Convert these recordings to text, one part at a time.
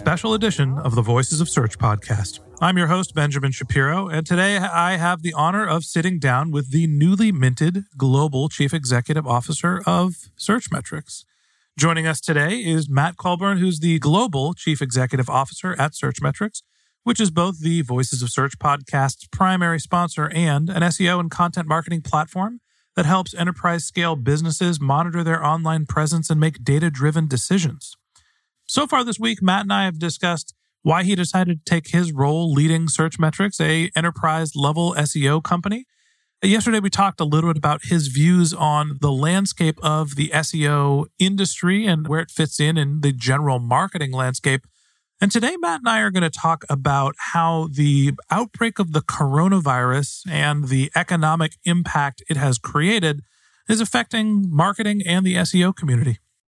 special edition of the Voices of Search podcast. I'm your host, Benjamin Shapiro, and today I have the honor of sitting down with the newly minted Global Chief Executive Officer of Searchmetrics. Joining us today is Matt Colebourne, who's the Global Chief Executive Officer at Searchmetrics, which is both the Voices of Search podcast's primary sponsor and an SEO and content marketing platform that helps enterprise scale businesses monitor their online presence and make data driven decisions. So far this week, Matt and I have discussed why he decided to take his role leading Searchmetrics, a enterprise level SEO company. Yesterday, we talked a little bit about his views on the landscape of the SEO industry and where it fits in in the general marketing landscape. And today, Matt and I are going to talk about how the outbreak of the coronavirus and the economic impact it has created is affecting marketing and the SEO community.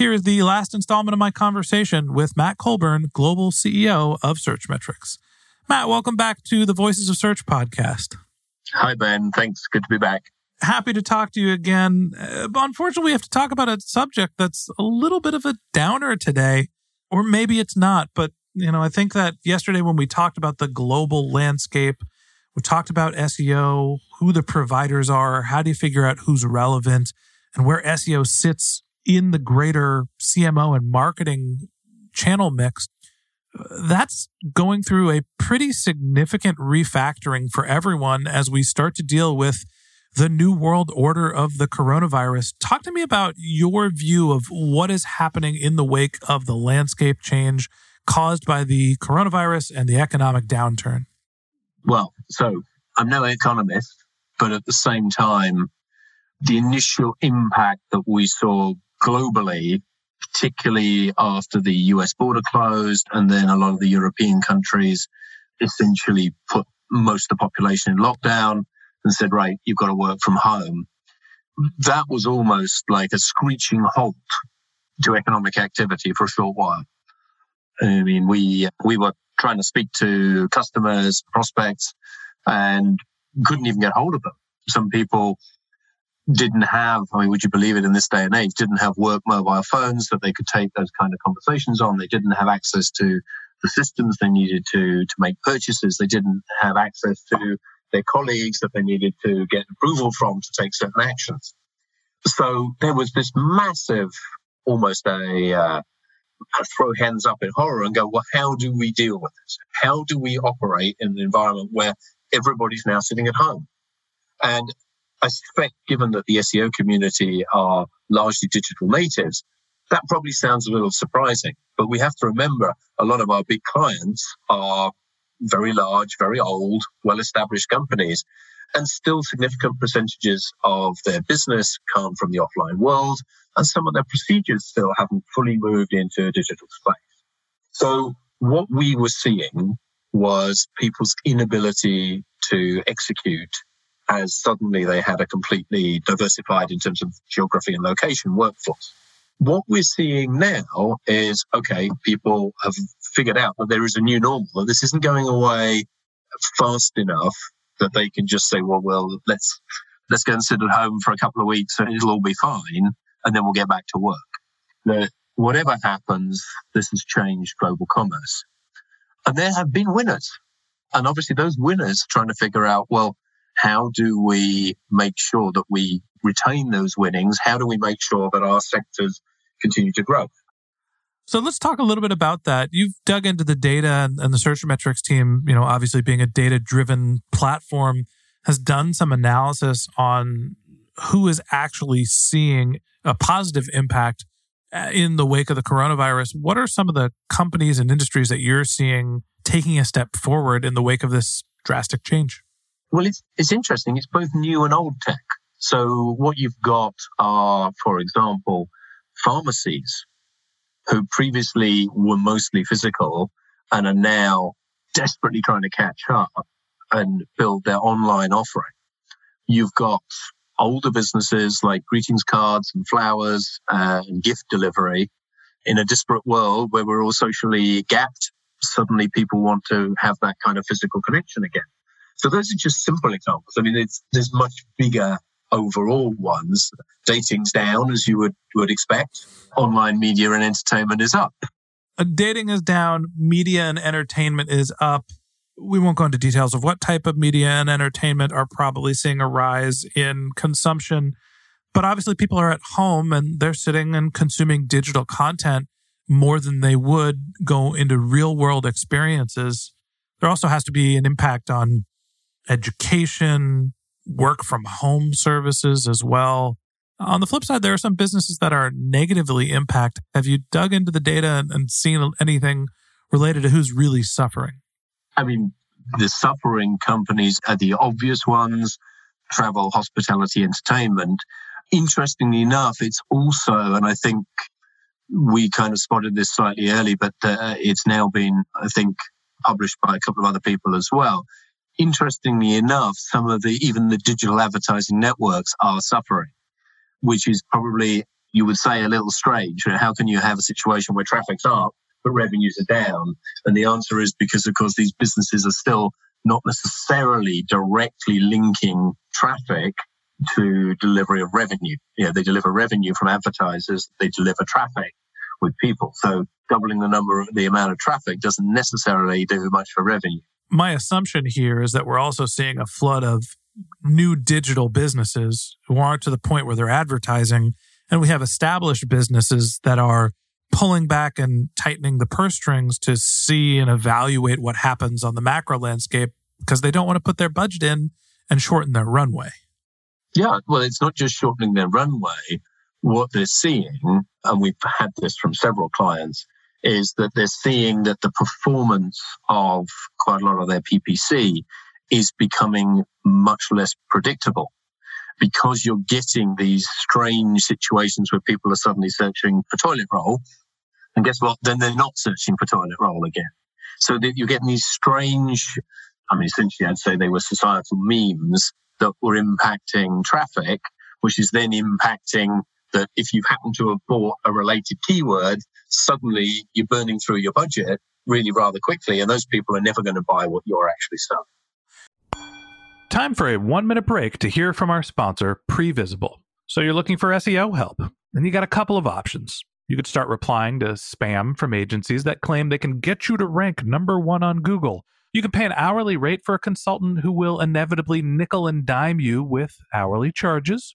here is the last installment of my conversation with Matt Colebourne, Global CEO of Searchmetrics. Matt, welcome back to the Voices of Search podcast. Hi, Ben. Thanks. Good to be back. Happy to talk to you again. Uh, but unfortunately, we have to talk about a subject that's a little bit of a downer today, or maybe it's not. But, you know, I think that yesterday when we talked about the global landscape, we talked about SEO, who the providers are, how do you figure out who's relevant, and where SEO sits in the greater CMO and marketing channel mix. That's going through a pretty significant refactoring for everyone as we start to deal with the new world order of the coronavirus. Talk to me about your view of what is happening in the wake of the landscape change caused by the coronavirus and the economic downturn. Well, so I'm no economist, but at the same time, the initial impact that we saw globally, particularly after the US border closed and then a lot of the European countries essentially put most of the population in lockdown and said, right, you've got to work from home. That was almost like a screeching halt to economic activity for a short while. I mean, we, we were trying to speak to customers, prospects, and couldn't even get hold of them. Some people didn't have, I mean, would you believe it in this day and age, didn't have work mobile phones that they could take those kind of conversations on. They didn't have access to the systems they needed to, to make purchases. They didn't have access to their colleagues that they needed to get approval from to take certain actions. So there was this massive, almost a, uh, throw hands up in horror and go, well, how do we deal with this? How do we operate in an environment where everybody's now sitting at home? And I suspect, given that the SEO community are largely digital natives, that probably sounds a little surprising. But we have to remember a lot of our big clients are very large, very old, well established companies. And still significant percentages of their business come from the offline world. And some of their procedures still haven't fully moved into a digital space. So what we were seeing was people's inability to execute as suddenly they had a completely diversified in terms of geography and location workforce. What we're seeing now is okay, people have figured out that there is a new normal, that this isn't going away fast enough that they can just say, well, well, let's let's go and sit at home for a couple of weeks and it'll all be fine, and then we'll get back to work. That whatever happens, this has changed global commerce. And there have been winners. And obviously those winners trying to figure out, well, how do we make sure that we retain those winnings? How do we make sure that our sectors continue to grow? So let's talk a little bit about that. You've dug into the data and, and the Searchmetrics team, you know, obviously being a data driven platform, has done some analysis on who is actually seeing a positive impact uh, in the wake of the coronavirus. What are some of the companies and industries that you're seeing taking a step forward in the wake of this drastic change? Well, it's, it's interesting. It's both new and old tech. So what you've got are, for example, pharmacies who previously were mostly physical and are now desperately trying to catch up and build their online offering. You've got older businesses like greetings cards and flowers and gift delivery in a disparate world where we're all socially gapped. Suddenly people want to have that kind of physical connection again. So those are just simple examples. I mean, there's much bigger overall ones. Dating's down, as you would, would expect. Online media and entertainment is up. Uh, dating is down. Media and entertainment is up. We won't go into details of what type of media and entertainment are probably seeing a rise in consumption. But obviously, people are at home and they're sitting and consuming digital content more than they would go into real world experiences. There also has to be an impact on education, work from home services as well. On the flip side, there are some businesses that are negatively impacted. Have you dug into the data and seen anything related to who's really suffering? I mean, the suffering companies are the obvious ones travel, hospitality, entertainment. Interestingly enough, it's also, and I think we kind of spotted this slightly early, but uh, it's now been, I think, published by a couple of other people as well interestingly enough, some of the, even the digital advertising networks are suffering, which is probably, you would say, a little strange. How can you have a situation where traffic's up, but revenues are down? And the answer is because, of course, these businesses are still not necessarily directly linking traffic to delivery of revenue. You know, they deliver revenue from advertisers, they deliver traffic with people. So doubling the number, the amount of traffic doesn't necessarily do much for revenue my assumption here is that we're also seeing a flood of new digital businesses who aren't to the point where they're advertising. And we have established businesses that are pulling back and tightening the purse strings to see and evaluate what happens on the macro landscape because they don't want to put their budget in and shorten their runway. Yeah, well, it's not just shortening their runway. What they're seeing, and we've had this from several clients, is that they're seeing that the performance of quite a lot of their PPC is becoming much less predictable because you're getting these strange situations where people are suddenly searching for toilet roll. And guess what? Then they're not searching for toilet roll again. So that you're getting these strange, I mean, essentially, I'd say they were societal memes that were impacting traffic, which is then impacting that if you happen to have bought a related keyword, suddenly you're burning through your budget really rather quickly, and those people are never going to buy what you're actually selling. Time for a one minute break to hear from our sponsor, Previsible. So you're looking for SEO help, and you got a couple of options. You could start replying to spam from agencies that claim they can get you to rank number one on Google. You can pay an hourly rate for a consultant who will inevitably nickel and dime you with hourly charges.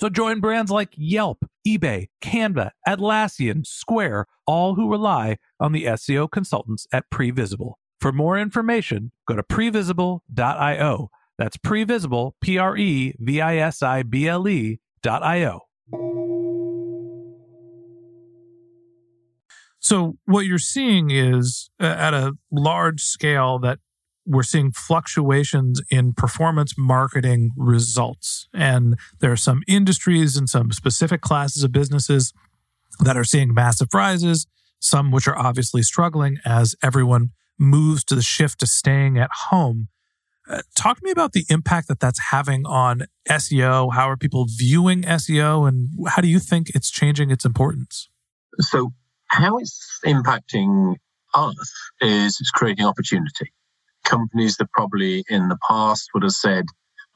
So join brands like Yelp, eBay, Canva, Atlassian, Square, all who rely on the SEO consultants at Previsible. For more information, go to previsible.io that's previsible, P R E V I S I B L E dot I O. So, what you're seeing is uh, at a large scale that we're seeing fluctuations in performance marketing results. And there are some industries and some specific classes of businesses that are seeing massive rises, some which are obviously struggling as everyone moves to the shift to staying at home. Uh, talk to me about the impact that that's having on SEO. How are people viewing SEO, and how do you think it's changing its importance? So, how it's impacting us is it's creating opportunity. Companies that probably in the past would have said,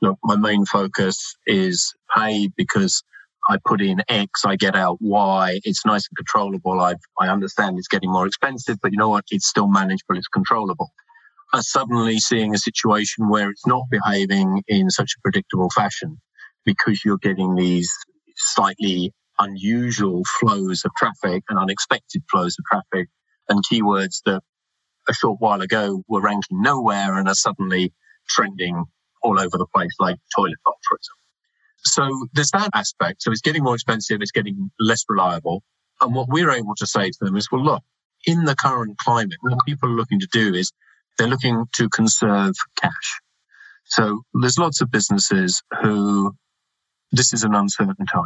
"Look, my main focus is pay because I put in X, I get out Y. It's nice and controllable. I I understand it's getting more expensive, but you know what? It's still manageable. It's controllable." are suddenly seeing a situation where it's not behaving in such a predictable fashion because you're getting these slightly unusual flows of traffic and unexpected flows of traffic and keywords that a short while ago were ranking nowhere and are suddenly trending all over the place, like toilet box, for example. So there's that aspect. So it's getting more expensive, it's getting less reliable. And what we're able to say to them is, well, look, in the current climate, what people are looking to do is they're looking to conserve cash. So there's lots of businesses who this is an uncertain time.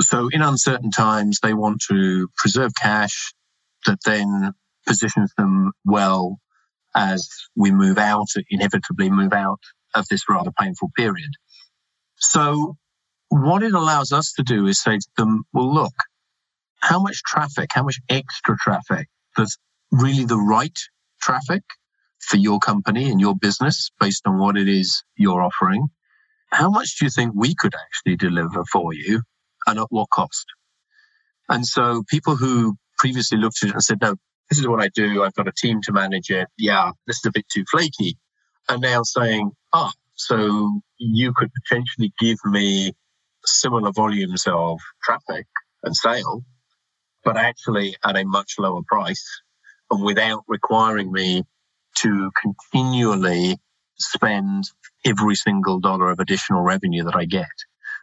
So in uncertain times, they want to preserve cash that then positions them well as we move out, inevitably move out of this rather painful period. So what it allows us to do is say to them, well, look, how much traffic, how much extra traffic that's really the right traffic for your company and your business based on what it is you're offering. How much do you think we could actually deliver for you and at what cost? And so people who previously looked at it and said, no, this is what I do. I've got a team to manage it. Yeah, this is a bit too flaky. And now saying, ah, so you could potentially give me similar volumes of traffic and sale, but actually at a much lower price and without requiring me to continually spend every single dollar of additional revenue that I get.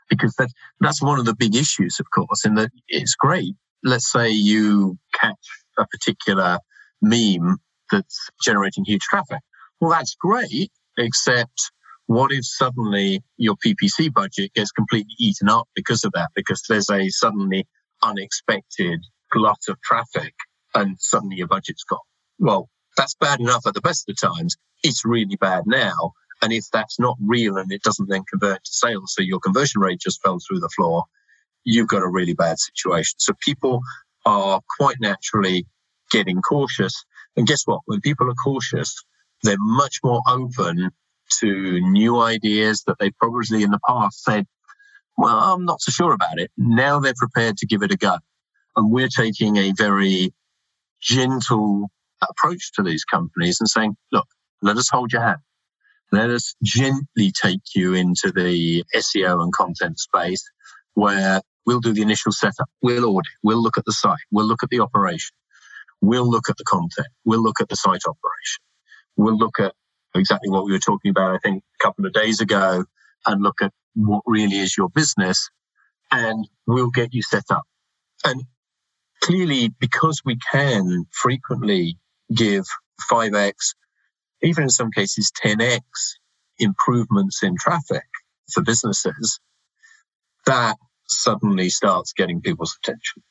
Because that, that's one of the big issues, of course, in that it's great. Let's say you catch a particular meme that's generating huge traffic. Well, that's great, except what if suddenly your PPC budget gets completely eaten up because of that? Because there's a suddenly unexpected glut of traffic and suddenly your budget's gone. Well, that's bad enough at the best of the times. It's really bad now. And if that's not real and it doesn't then convert to sales, so your conversion rate just fell through the floor, you've got a really bad situation. So people are quite naturally getting cautious. And guess what? When people are cautious, they're much more open to new ideas that they probably in the past said, well, I'm not so sure about it. Now they're prepared to give it a go. And we're taking a very gentle approach to these companies and saying, look, let us hold your hand. Let us gently take you into the SEO and content space where we'll do the initial setup. We'll audit. We'll look at the site. We'll look at the operation. We'll look at the content. We'll look at the site operation. We'll look at exactly what we were talking about, I think, a couple of days ago and look at what really is your business and we'll get you set up. And clearly, because we can frequently give 5x, even in some cases 10x improvements in traffic for businesses, that suddenly starts getting people's attention.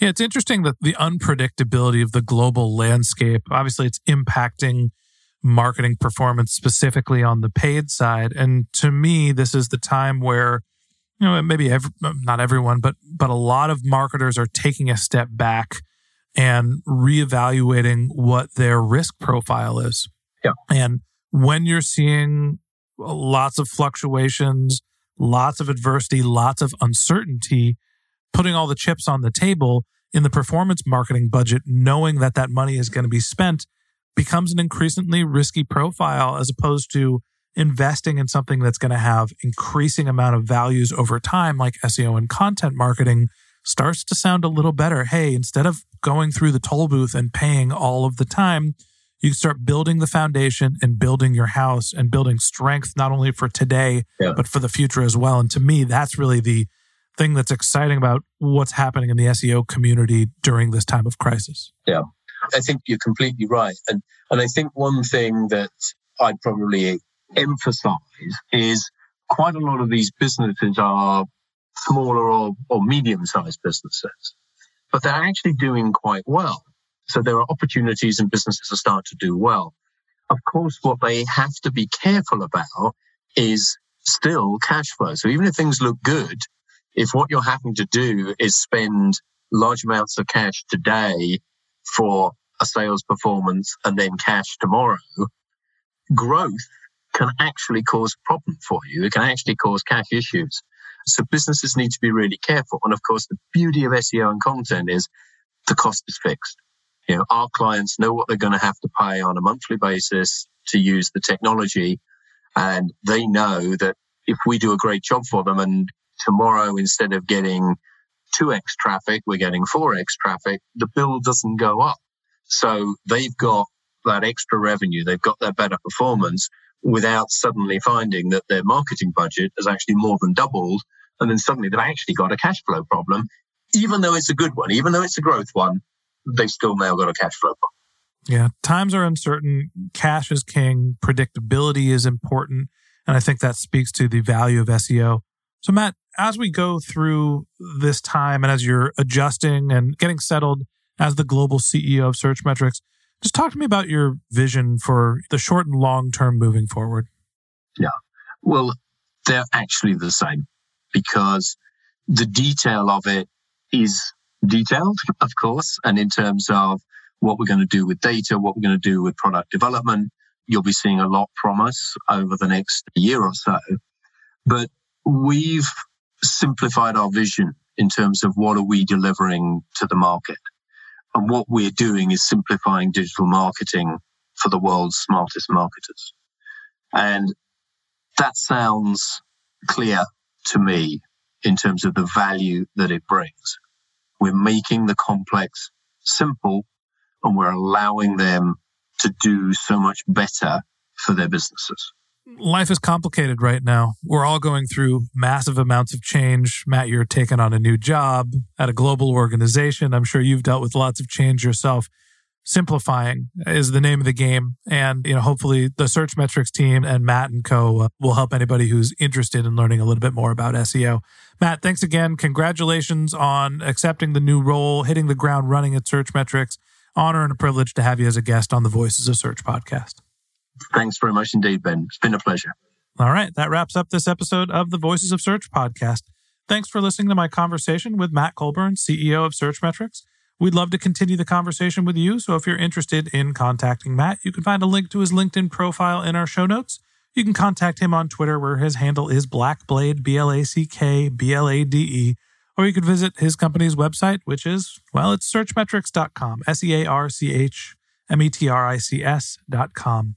Yeah, it's interesting that the unpredictability of the global landscape, obviously, it's impacting marketing performance specifically on the paid side. And to me, this is the time where, you know, maybe every, not everyone, but but a lot of marketers are taking a step back and reevaluating what their risk profile is. Yeah. And when you're seeing lots of fluctuations, lots of adversity, lots of uncertainty, putting all the chips on the table in the performance marketing budget, knowing that that money is going to be spent becomes an increasingly risky profile as opposed to investing in something that's going to have increasing amount of values over time like SEO and content marketing starts to sound a little better. Hey, instead of going through the toll booth and paying all of the time, you start building the foundation and building your house and building strength not only for today Yeah. but for the future as well. And to me, that's really the thing that's exciting about what's happening in the SEO community during this time of crisis. Yeah i think you're completely right. And and I think one thing that I'd probably emphasize is quite a lot of these businesses are smaller or, or medium sized businesses, but they're actually doing quite well. So there are opportunities and businesses that start to do well. Of course, what they have to be careful about is still cash flow. So even if things look good, if what you're having to do is spend large amounts of cash today for a sales performance and then cash tomorrow, growth can actually cause problem for you. It can actually cause cash issues. So businesses need to be really careful. And of course, the beauty of SEO and content is the cost is fixed. You know, our clients know what they're going to have to pay on a monthly basis to use the technology. And they know that if we do a great job for them and tomorrow, instead of getting 2x traffic, we're getting 4x traffic, the bill doesn't go up. So they've got that extra revenue, they've got that better performance without suddenly finding that their marketing budget has actually more than doubled. And then suddenly they've actually got a cash flow problem. Even though it's a good one, even though it's a growth one, they've still now got a cash flow problem. Yeah, times are uncertain. Cash is king. Predictability is important. And I think that speaks to the value of SEO. So, Matt, as we go through this time and as you're adjusting and getting settled as the global CEO of Searchmetrics, just talk to me about your vision for the short and long term moving forward. Yeah. Well, they're actually the same because the detail of it is detailed, of course. And in terms of what we're going to do with data, what we're going to do with product development, you'll be seeing a lot from us over the next year or so. But we've simplified our vision in terms of what are we delivering to the market. And what we're doing is simplifying digital marketing for the world's smartest marketers. And that sounds clear to me in terms of the value that it brings. We're making the complex simple and we're allowing them to do so much better for their businesses. Life is complicated right now. We're all going through massive amounts of change. Matt, you're taking on a new job at a global organization. I'm sure you've dealt with lots of change yourself. Simplifying is the name of the game. And, you know, hopefully the Searchmetrics team and Matt and co uh, will help anybody who's interested in learning a little bit more about SEO. Matt, thanks again. Congratulations on accepting the new role, hitting the ground running at Searchmetrics. Honor and a privilege to have you as a guest on the Voices of Search podcast. Thanks very much indeed, Ben. It's been a pleasure. All right, that wraps up this episode of the Voices of Search podcast. Thanks for listening to my conversation with Matt Colebourne, CEO of Searchmetrics. We'd love to continue the conversation with you. So if you're interested in contacting Matt, you can find a link to his LinkedIn profile in our show notes. You can contact him on Twitter, where his handle is Blackblade, B L A C K B L A D E. Or you could visit his company's website, which is, well, it's searchmetrics.com, S E A R C H M E T R I C S.com.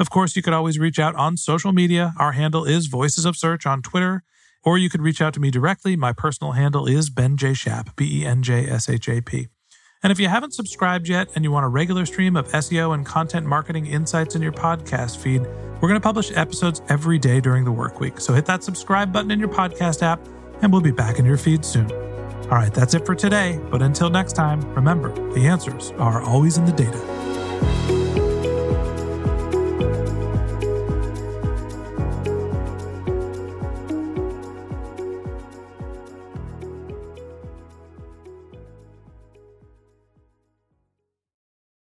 Of course, you could always reach out on social media. Our handle is Voices of Search on Twitter, or you could reach out to me directly. My personal handle is Ben J. Shap, B E N J S H A P. And if you haven't subscribed yet and you want a regular stream of SEO and content marketing insights in your podcast feed, we're going to publish episodes every day during the work week. So hit that subscribe button in your podcast app, and we'll be back in your feed soon. All right, that's it for today. But until next time, remember the answers are always in the data.